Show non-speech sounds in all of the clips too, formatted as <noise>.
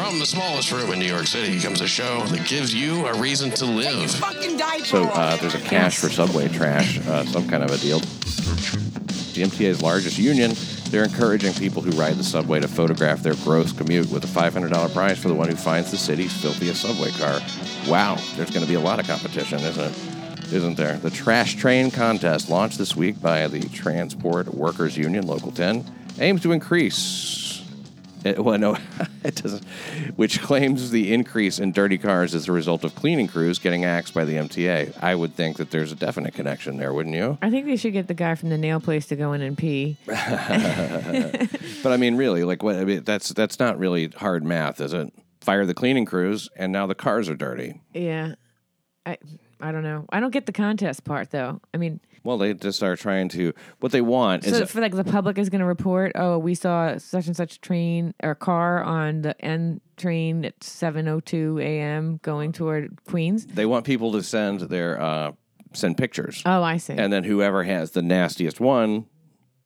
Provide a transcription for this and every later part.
From the smallest room in New York City comes a show that gives you a reason to live. So uh, there's a cash for subway trash, uh, some kind of a deal. The MTA's largest union, they're encouraging people who ride the subway to photograph their gross commute with a $500 prize for the one who finds the city's filthiest subway car. Wow, there's going to be a lot of competition, isn't it? Isn't there? The Trash Train contest, launched this week by the Transport Workers Union, Local 10, aims to increase it, <laughs> well, no, <laughs> it doesn't. Which claims the increase in dirty cars is a result of cleaning crews getting axed by the MTA. I would think that there's a definite connection there, wouldn't you? I think they should get the guy from the nail place to go in and pee. <laughs> But I mean, really, like what? I mean, that's that's not really hard math, is it? Fire the cleaning crews, and now the cars are dirty. Yeah. I I don't know. I don't get the contest part though. I mean, Well, they just are trying to. What they want is for like the public is going to report, oh, we saw such and such train or car on the N train at 7:02 a.m. going toward Queens. they want people to send their uh, send pictures, Oh, I see. and then whoever has the nastiest one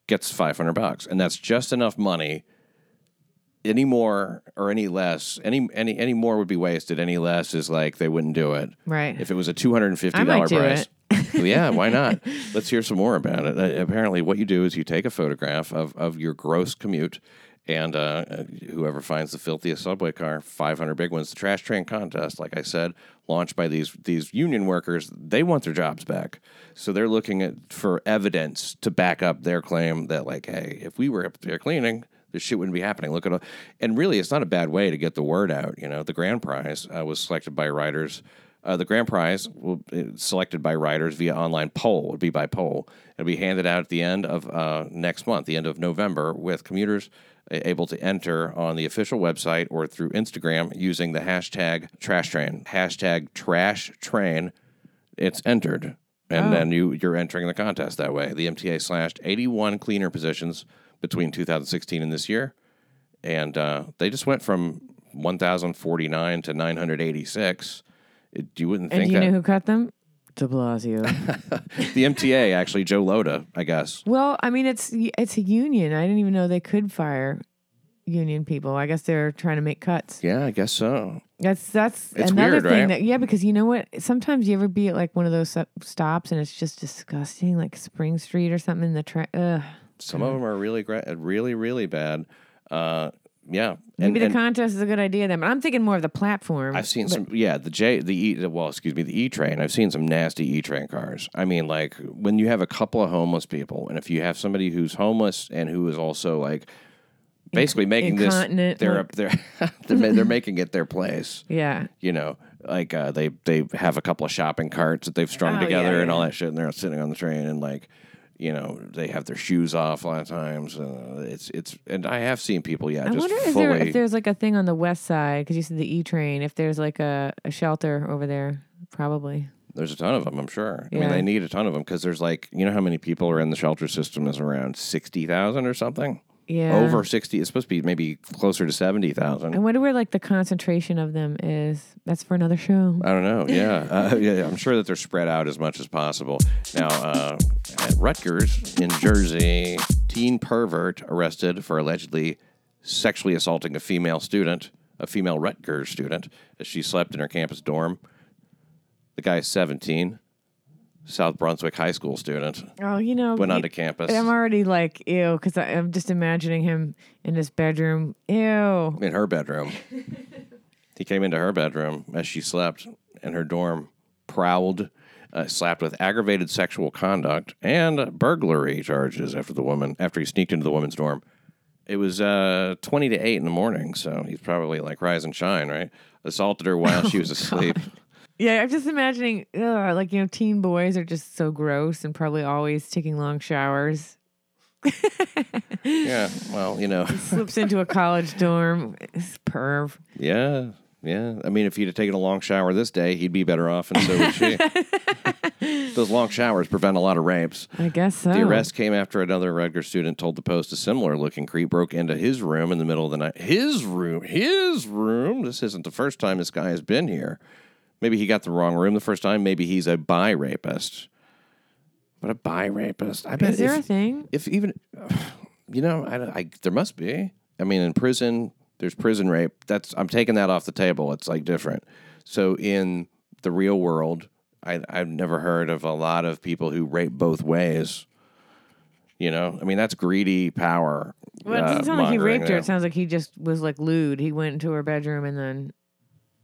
gets 500 bucks and that's just enough money any more or any less any any any more would be wasted. Any less is like they wouldn't do it. Right. if it was a $250 I price. <laughs> yeah why not? <laughs> Let's hear some more about it. Uh, apparently what you do is you take a photograph of, of your gross commute and uh, uh, whoever finds the filthiest subway car 500 big ones. The trash train contest like i said launched by these these union workers they want their jobs back. So they're looking at for evidence to back up their claim that like hey if we were up there cleaning this shit wouldn't be happening look at all and really it's not a bad way to get the word out you know the grand prize uh, was selected by writers uh, the grand prize will be selected by writers via online poll. It'll be by poll. It'll be handed out at the end of uh, next month, the end of November, with commuters able to enter on the official website or through Instagram using the hashtag trash train. Hashtag trash train. It's entered. And then you, you're entering the contest that way. The MTA slashed 81 cleaner positions between 2016 and this year. And uh, they just went from 1,049 to 986. It, you wouldn't and think you that know who cut them? De Blasio. <laughs> <laughs> the MTA actually Joe Lhota, I guess. well, I mean, it's it's a union. I didn't even know they could fire union people. I guess they're trying to make cuts. Yeah, I guess so. That's that's It's another weird, thing right? that yeah, because you know what? Sometimes you ever be at like one of those stops and it's just disgusting, like Spring Street or something. In the tra- ugh. Some of them are really great, really, really bad. Uh, yeah, Maybe the and contest is a good idea then, but I'm thinking more of the platform. I've seen some. Yeah, the J, the E, well, excuse me, the E train. I've seen some nasty E train cars. I mean, like when you have a couple of homeless people, and if you have somebody who's homeless and who is also like basically making this, incontinent, they're up <laughs> there, they're, ma- they're <laughs> making it their place. Yeah. you know, like uh, they they have a couple of shopping carts that they've strung Oh, together yeah, and all yeah. that shit, and they're sitting on the train and like, you know, they have their shoes off a lot of times. Uh, it's it's and I have seen people, yeah, I just wonder fully. if, there, if there's like a thing on the west side because you said the E train. If there's like a, a shelter over there, probably. there's a ton of them, I'm sure. I mean, they need a ton of them because there's like, you know, how many people are in the shelter system is around sixty thousand or something. Yeah. Over sixty. It's supposed to be maybe closer to seventy I thousand. wonder where like the concentration of them is. That's for another show. I don't know. Yeah, <laughs> uh, yeah. I'm sure that they're spread out as much as possible. Now, uh, at Rutgers in Jersey, teen pervert arrested for allegedly sexually assaulting a female student, a female Rutgers student, as she slept in her campus dorm. The guy is 17, South Brunswick High School student, Oh, you know. went onto campus I'm already like ew because I'm just imagining him in his bedroom. Ew. in her bedroom. <laughs> he came into her bedroom as she slept in her dorm, prowled, uh, slapped with aggravated sexual conduct and burglary charges after the woman after he sneaked into the woman's dorm. It was uh, twenty to eight in the morning, so he's probably like rise and shine, right? Assaulted her while she was <laughs> asleep. Yeah, I'm just imagining ugh, like you know, teen boys are just so gross and probably always taking long showers. Yeah, well, you know, <laughs> Slips into a college dorm. It's perv. yeah, yeah. I mean, if he'd have taken a long shower this day, he'd be better off, and so would she. <laughs> Those long showers prevent a lot of rapes. I guess so. The arrest came after another Rutgers student told the Post a similar looking creep broke into his room in the middle of the night. His room, his room. This isn't the first time this guy has been here. Maybe he got the wrong room the first time. Maybe he's a bi rapist. But a bi rapist. I bet Is there if, a thing? if even, you know, I, I, there must be. I mean, in prison, There's prison rape. That's I'm taking that off the table. It's like different. So in the real world, I, I've never heard of a lot of people who rape both ways. You know, I mean that's greedy power. Well, it uh, doesn't sound like he raped her. It sounds like he just was like lewd. He went into her bedroom and then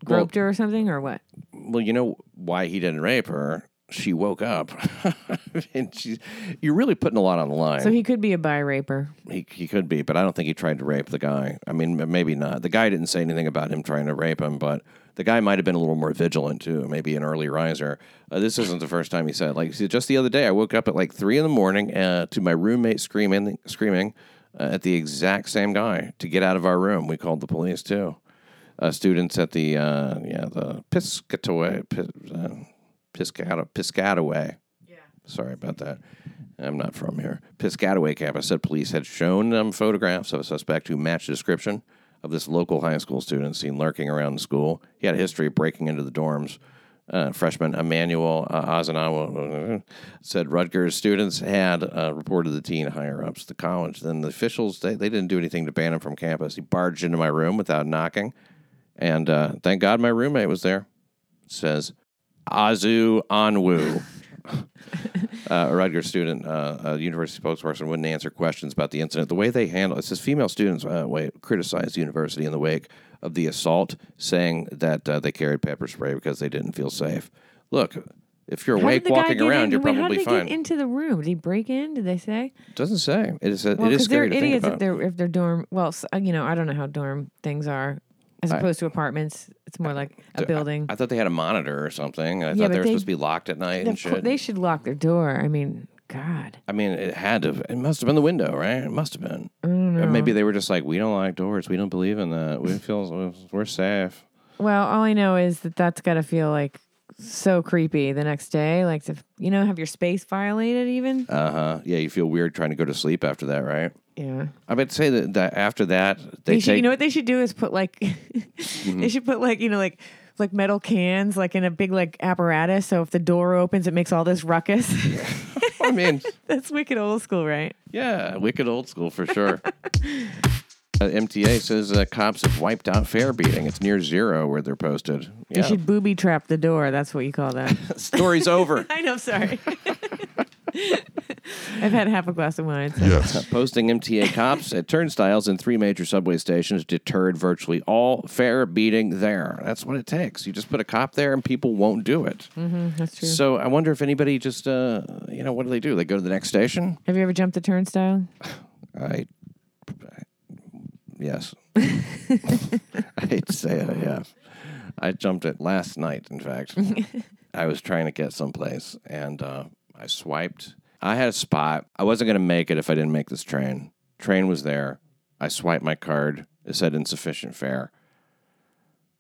groped her or something, or what? Well, you know why he didn't rape her? She woke up, <laughs> and she's. You're really putting a lot on the line. So he could be a bi raper. He, he could be, but I don't think he tried to rape the guy. I mean, maybe not. The guy didn't say anything about him trying to rape him, but the guy might have been a little more vigilant too, maybe an early riser. Uh, this isn't the first time he said. Like just the other day, I woke up at like three in the morning uh, to my roommate screaming, screaming uh, at the exact same guy to get out of our room. We called the police too. Uh, students at the uh, yeah the Piscataway uh, Piscata Piscataway Sorry about that. I'm not from here. Piscataway campus said police had shown them photographs of a suspect who matched the description of this local high school student seen lurking around the school. He had a history of breaking into the dorms. Uh, freshman Emmanuel uh, Azanawa uh, said Rutgers students had uh, reported the teen higher ups to college. Then the officials they, they didn't do anything to ban him from campus. He barged into my room without knocking, and uh, thank God my roommate was there. Says Azu Anwu. <laughs> uh, a Rutgers student, uh, a university spokesperson, wouldn't answer questions about the incident. The way they handle it says female students uh, wait, criticized the university in the wake of the assault, saying that uh, they carried pepper spray because they didn't feel safe. Look, if you're How did awake the guy walking get around, in? you're Wait, how probably did they fine. get into the room? Did he break in? Did they say? Doesn't say. It is. A, Well, it is they're scary to think idiots about. if they're if they're dorm. Well, s- uh, you know, I don't know how dorm things are as I- opposed to apartments. It's more like a building. I thought they had a monitor or something. I Yeah, thought but they were they- supposed to be locked at night and Of cour- shit. they should lock their door. I mean, God, I mean, it had to. It must have been the window, right? It must have been. I don't Or know. maybe they were just like, we don't like doors. We don't believe in that. We <laughs> feel we're safe. Well, all I know is that that's got to feel like so creepy the next day. Like to you know have your space violated even. Uh huh. Yeah, you feel weird trying to go to sleep after that, right? Yeah. I would say that, that after that, they They should, take. Mm-hmm. you know what they should do is put like <laughs> they should put like you know like like metal cans like in a big like apparatus. So if the door opens, it makes all this ruckus. <laughs> I mean, <laughs> That's wicked old school, right? yeah, wicked old school for sure. Uh, MTA says uh, cops have wiped out fare beating. It's near zero where they're posted. You should booby trap the door. That's what you call that. story's over. I know. Sorry. <laughs> I've had half a glass of wine. So. Yes. Posting MTA cops at turnstiles in three major subway stations deterred virtually all fare beating there. That's what it takes. You just put a cop there and people won't do it. Mhm, that's true. So I wonder if anybody just, uh, you know, what do they do? They go to the next station? Have you ever jumped the turnstile? <sighs> I, yes. I hate to say it, I have. I jumped it last night, in fact. <laughs> I was trying to get someplace and uh, I swiped. I had a spot. I wasn't going to make it if I didn't make this train. Train was there. I swiped my card. It said insufficient fare.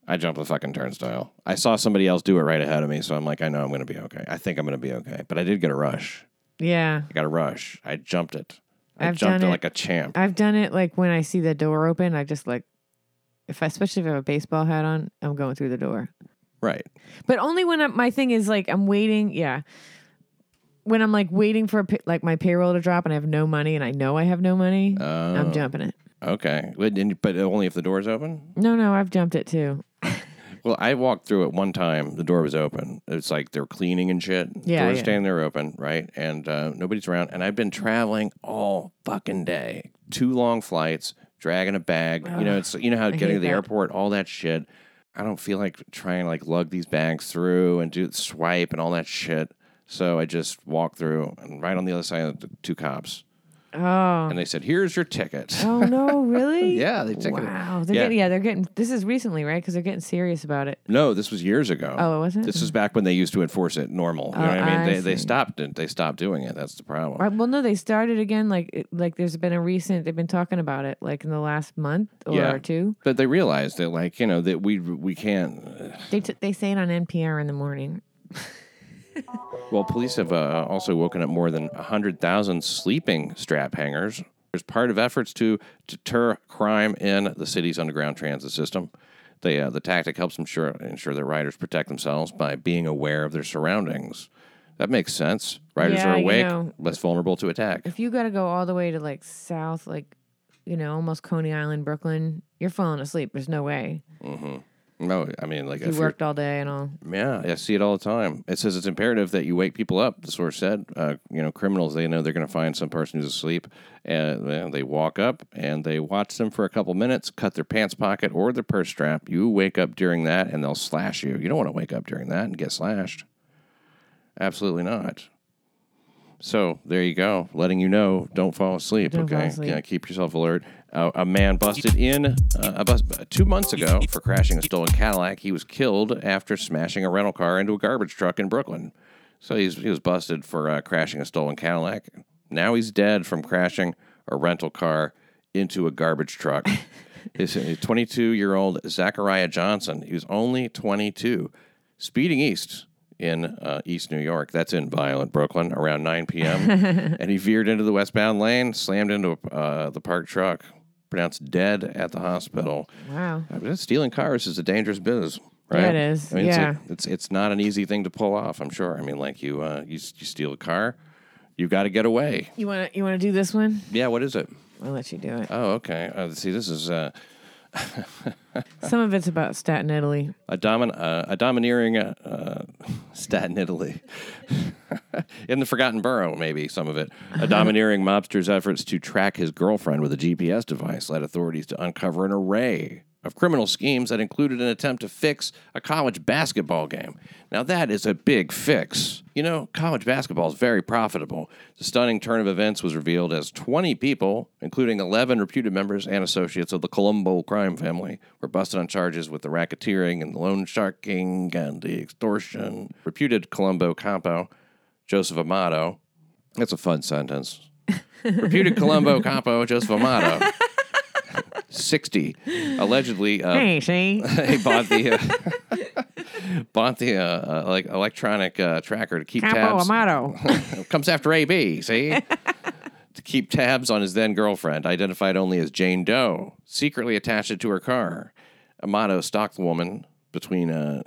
I jumped the fucking turnstile. I saw somebody else do it right ahead of me, so I'm like, I know I'm going to be okay. I think I'm going to be okay. But I did get a rush. Yeah. I got a rush. I jumped it. I I've jumped it it. like a champ. I've done it like when I see the door open, I just like, if I, especially if I have a baseball hat on, I'm going through the door. right. But only when I'm, my thing is like I'm waiting. Yeah. When I'm like waiting for a like my payroll to drop and I have no money and I know I have no money, Oh, I'm jumping it. Okay. But only if the door's open? No, no, I've jumped it too. <laughs> Well, I walked through it one time. The door was open. It's like they're cleaning and shit. Yeah, Door's yeah. standing there open, right? And uh, nobody's around. And I've been traveling all fucking day. Two long flights, dragging a bag. you know, it's you know how I getting to the that. airport, all that shit. I don't feel like trying to like lug these bags through and do swipe and all that shit. So I just walked through and right on the other side of the two cops. Oh. And they said, Here's your ticket. Oh no, <laughs> really? yeah, they took Wow, they're Yeah. getting yeah, they're getting this is recently, right? Because they're getting serious about it. No, this was years ago. Oh, it wasn't? This is back when they used to enforce it normal. You oh, know Oh, what I mean? I they, they stopped it. They stopped doing it. That's the problem. Right, well, no, they started again. Like, like there's been a recent. They've been talking about it, like in the last month or Yeah. two. But they realized that, like, you know, that we we can't. They t- they say it on NPR in the morning. <laughs> Well, police have uh, also woken up more than hundred thousand sleeping strap hangers as part of efforts to deter crime in the city's underground transit system. They, uh, the tactic helps ensure ensure that riders protect themselves by being aware of their surroundings. That makes sense. Riders Yeah, are you awake, know- less vulnerable to attack. If you got to go all the way to like south, like you know, almost Coney Island, Brooklyn, you're falling asleep. There's no way. No, I mean like You worked all day and all. Yeah, I see it all the time. It says it's imperative that you wake people up. The source said, uh, you know, criminals they know they're going to find some person who's asleep, and uh, they walk up and they watch them for a couple minutes, cut their pants pocket or their purse strap. You wake up during that, and they'll slash you. You don't want to wake up during that and get slashed. Absolutely not. So there you go, letting you know, don't fall asleep. Don't fall okay, asleep. yeah, keep yourself alert. Uh, a man busted in uh, about two months ago for crashing a stolen Cadillac. He was killed after smashing a rental car into a garbage truck in Brooklyn. So he's, he was busted for uh, crashing a stolen Cadillac. Now he's dead from crashing a rental car into a garbage truck. <laughs> His 22 year old Zachariah Johnson, he was only 22, speeding east in uh, East New York. That's in violent Brooklyn around 9 <laughs> p.m. and he veered into the westbound lane, slammed into uh, the parked truck, pronounced dead at the hospital. Wow. Mean, stealing cars is a dangerous business. Right? Yeah, it is. I mean, Yeah. it's, a, it's it's not an easy thing to pull off. I'm sure. I mean, like you uh, you, you steal a car, you got to get away. You want to you want to do this one? Yeah. What is it? I'll let you do it. Oh, okay. Uh, see, this is uh, <laughs> Some of it's about Staten Italy. a, domin- uh, a domineering uh, uh, <laughs> Staten Italy. In the Forgotten Borough, maybe some of it. A <laughs> domineering mobster's efforts to track his girlfriend with a GPS device led authorities to uncover an array of criminal schemes that included an attempt to fix a college basketball game. Now, that is a big fix. You know, college basketball is very profitable. The stunning turn of events was revealed as 20 people, including 11 reputed members and associates of the Colombo crime family, were busted on charges with the racketeering and the loan sharking and the extortion. Reputed Colombo capo, Joseph Amato. That's a fun sentence. <laughs> Reputed Colombo capo, Joseph Amato. 60 allegedly uh, Hey, see? <laughs> he bought the uh, <laughs> bought the uh, uh, like electronic uh, tracker to keep Capo tabs. Amato. <laughs> Comes after AB. See. to keep tabs on his then girlfriend, identified only as Jane Doe, secretly attached it to her car. Amato stalked the woman between uh,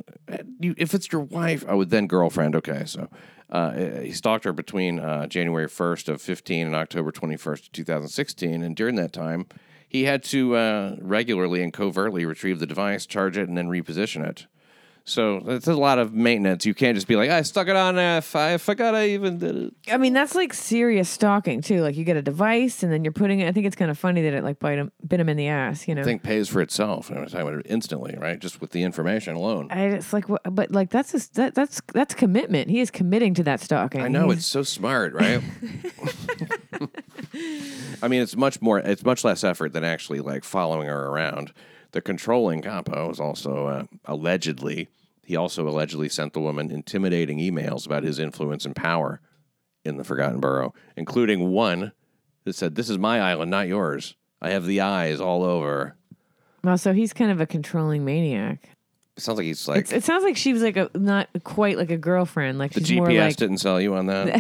you, if it's your wife, oh, then girlfriend. Okay, so uh, he stalked her between uh, January 1st of 15 and October 21st of 2016, and during that time, he had to uh, regularly and covertly retrieve the device, charge it, and then reposition it. So it's a lot of maintenance. You can't just be like, I stuck it on. If I forgot I even did it. I mean, that's like serious stalking too. Like you get a device and then you're putting it. I think it's kind of funny that it like bite him, bit him in the ass. You know. I think pays for itself. I'm talking about it instantly, right? Just with the information alone. I it's like, but like that's just, that that's that's commitment. He is committing to that stalking. I know He's- it's <laughs> so smart, right? <laughs> I mean, it's much more. It's much less effort than actually like following her around. The controlling capo is also uh, allegedly. He also allegedly sent the woman intimidating emails about his influence and power in the Forgotten Borough, including one that said, "This is my island, not yours. I have the eyes all over." Well, so he's kind of a controlling maniac. It sounds like he's like It's, it sounds like she was like a not quite like a girlfriend. Like the GPS like didn't sell you on that.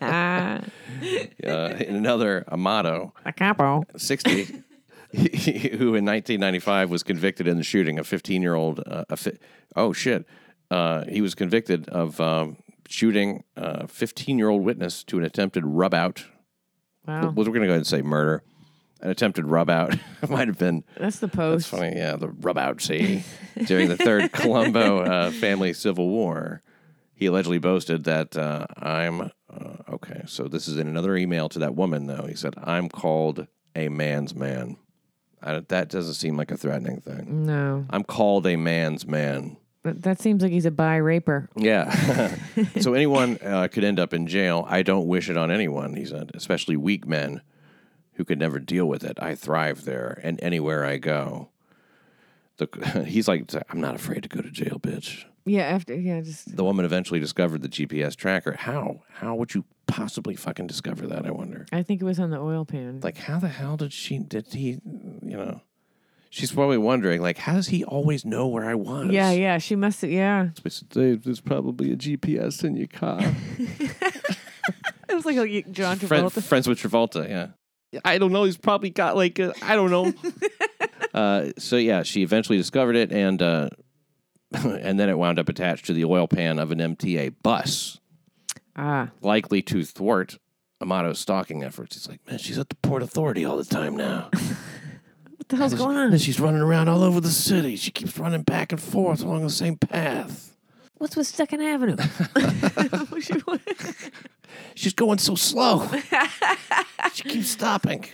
<laughs> <laughs> uh, in another Amato, a capo. 60, <laughs> who in 1995 was convicted in the shooting of 15 year old. Uh, fi- oh, shit. Uh, he was convicted of um, shooting a 15 year old witness to an attempted rub out. Wow, we're going to go ahead and say murder. An attempted rub out. <laughs> Might have been. that's the post. funny, yeah, the rub out, see, <laughs> during the Third Colombo uh, family civil war. He allegedly boasted that uh, I'm uh, okay. So this is in another email to that woman, though. He said, "I'm called a man's man." That doesn't seem like a threatening thing. No, I'm called a man's man. that, that seems like he's a bi raper. Yeah. <laughs> so anyone uh, could end up in jail. I don't wish it on anyone. He said, especially weak men who could never deal with it. I thrive there and anywhere I go. The, <laughs> he's like, I'm not afraid to go to jail, bitch. Yeah, after yeah, just The woman eventually discovered the GPS tracker. How? How would you possibly fucking discover that? I wonder. I think it was on the oil pan. Like, how the hell did she? Did he? You know, she's probably wondering, like, how does he always know where I was? yeah, yeah, she must. have Yeah, Dave, there's probably a GPS in your car. <laughs> it was like a John Friend, Travolta. friends with Travolta, yeah. I don't know. He's probably got like I I don't know. <laughs> uh, so yeah, she eventually discovered it, and uh, <laughs> and then it wound up attached to the oil pan of an MTA bus, Ah, likely to thwart Amato's stalking efforts. He's like, man, she's at the Port Authority all the time now. <laughs> What the hell's going on? And she's running around all over the city. She keeps running back and forth along the same path. What's with Second Avenue? <laughs> What she want- She's going so slow. she keeps stopping.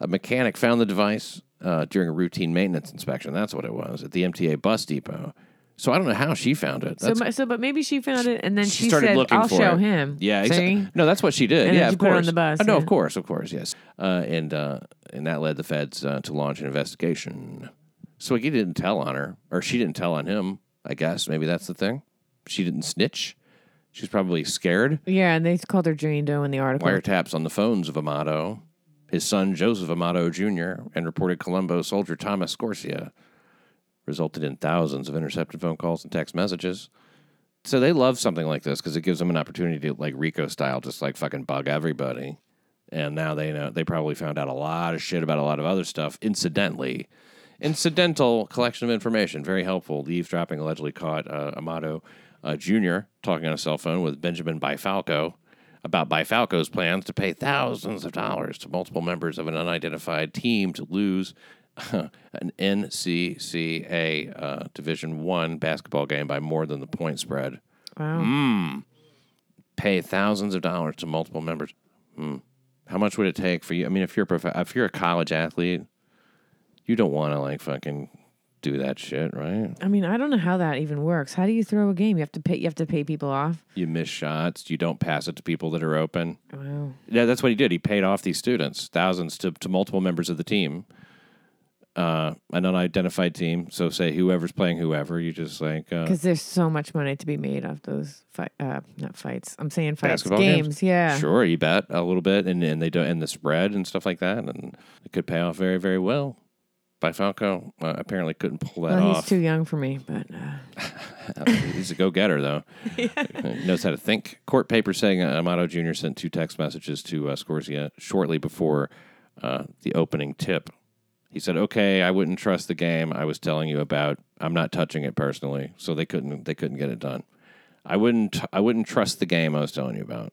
A mechanic found the device uh, during a routine maintenance inspection. That's what it was at the MTA bus depot. So I don't know how she found it. so, That's, so, but maybe she found it, and then she, started said, looking "I'll for show it. him." Yeah, See? exactly. No, that's what she did. And then yeah, she of put course. on the bus, Uh, no, yeah. of course, of course, yes. Uh, and uh, and that led the feds uh, to launch an investigation. So he didn't tell on her, or she didn't tell on him. I guess maybe that's the thing. She didn't snitch. She's probably scared. Yeah, and they called her Jane Doe in the article. Wiretaps on the phones of Amato, his son Joseph Amato Jr., and reported Colombo soldier Thomas Scorsia resulted in thousands of intercepted phone calls and text messages. So they love something like this because it gives them an opportunity to, like Rico style, just like fucking bug everybody. And now they know they probably found out a lot of shit about a lot of other stuff incidentally. Incidental collection of information, very helpful. The eavesdropping allegedly caught uh, Amato uh, Jr. talking on a cell phone with Benjamin Bifalco about Bifalco's plans to pay thousands of dollars to multiple members of an unidentified team to lose <laughs> an NCCA uh, Division One basketball game by more than the point spread. Wow. Mm. Pay thousands of dollars to multiple members. Hmm. How much would it take for you? I mean, if you're a prof- if you're a college athlete, you don't want to like fucking do that shit, right? I mean, I don't know how that even works. How do you throw a game? You have to pay. You have to pay people off. You miss shots. You don't pass it to people that are open. Wow. Yeah, that's what he did. He paid off these students, thousands to, to multiple members of the team, uh, an unidentified team. So say whoever's playing whoever, you just like uh, Because there's so much money to be made off those fight. Uh, not fights. I'm saying fights. Games. games? Yeah. sure you bet a little bit, and and they do and the spread and stuff like that, and it could pay off very very well. Bifalco, uh, apparently couldn't pull that Well, he's off. too young for me, but uh, <laughs> he's a go getter though. <laughs> Knows how to think. Court papers saying uh, Amato Jr. sent two text messages to uh, Scorsia shortly before uh, the opening tip. He said, "Okay, I wouldn't trust the game I was telling you about. I'm not touching it personally, so they couldn't they couldn't get it done. I wouldn't I wouldn't trust the game I was telling you about."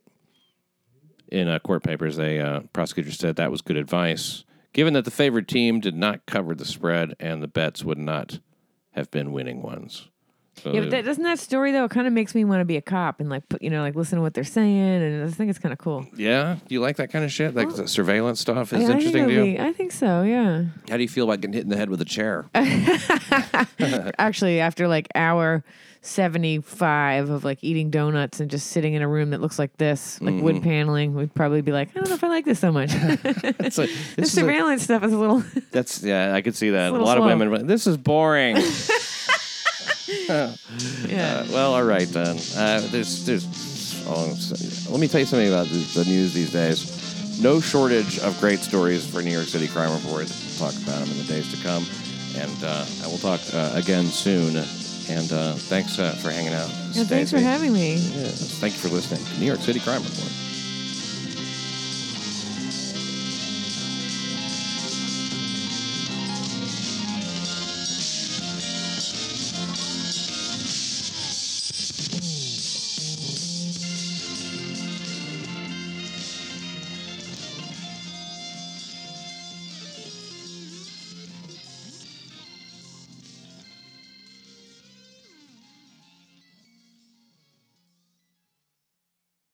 In uh, court papers, they uh, prosecutor said that was good advice, given that the favored team did not cover the spread and the bets would not have been winning ones. So yeah. But that, doesn't that story though kind of makes me want to be a cop and like put you know like listen to what they're saying and I think it's kind of cool. Yeah, do you like that kind of shit? Like the surveillance stuff is Yeah, I think interesting to it'll you. be- I think so. Yeah. How do you feel about getting hit in the head with a chair? <laughs> Actually, after like hour 75 of like eating donuts and just sitting in a room that looks like this, like wood mm-hmm. paneling, we'd probably be like, I don't know if I like this so much. <laughs> It's like, <laughs> the this is a- surveillance stuff is a little. that's yeah, I could see that. A, little lot of women, but this is boring. <laughs> yeah. Uh, well, all right then. Uh, there's there's. Oh, let me tell you something about the, the news these days. No shortage of great stories for New York City Crime Report. We'll talk about them in the days to come, and uh, I will talk uh, again soon. And uh, thanks uh, for hanging out. Yeah, thanks for having me. Yes, thank you for listening to New York City Crime Report.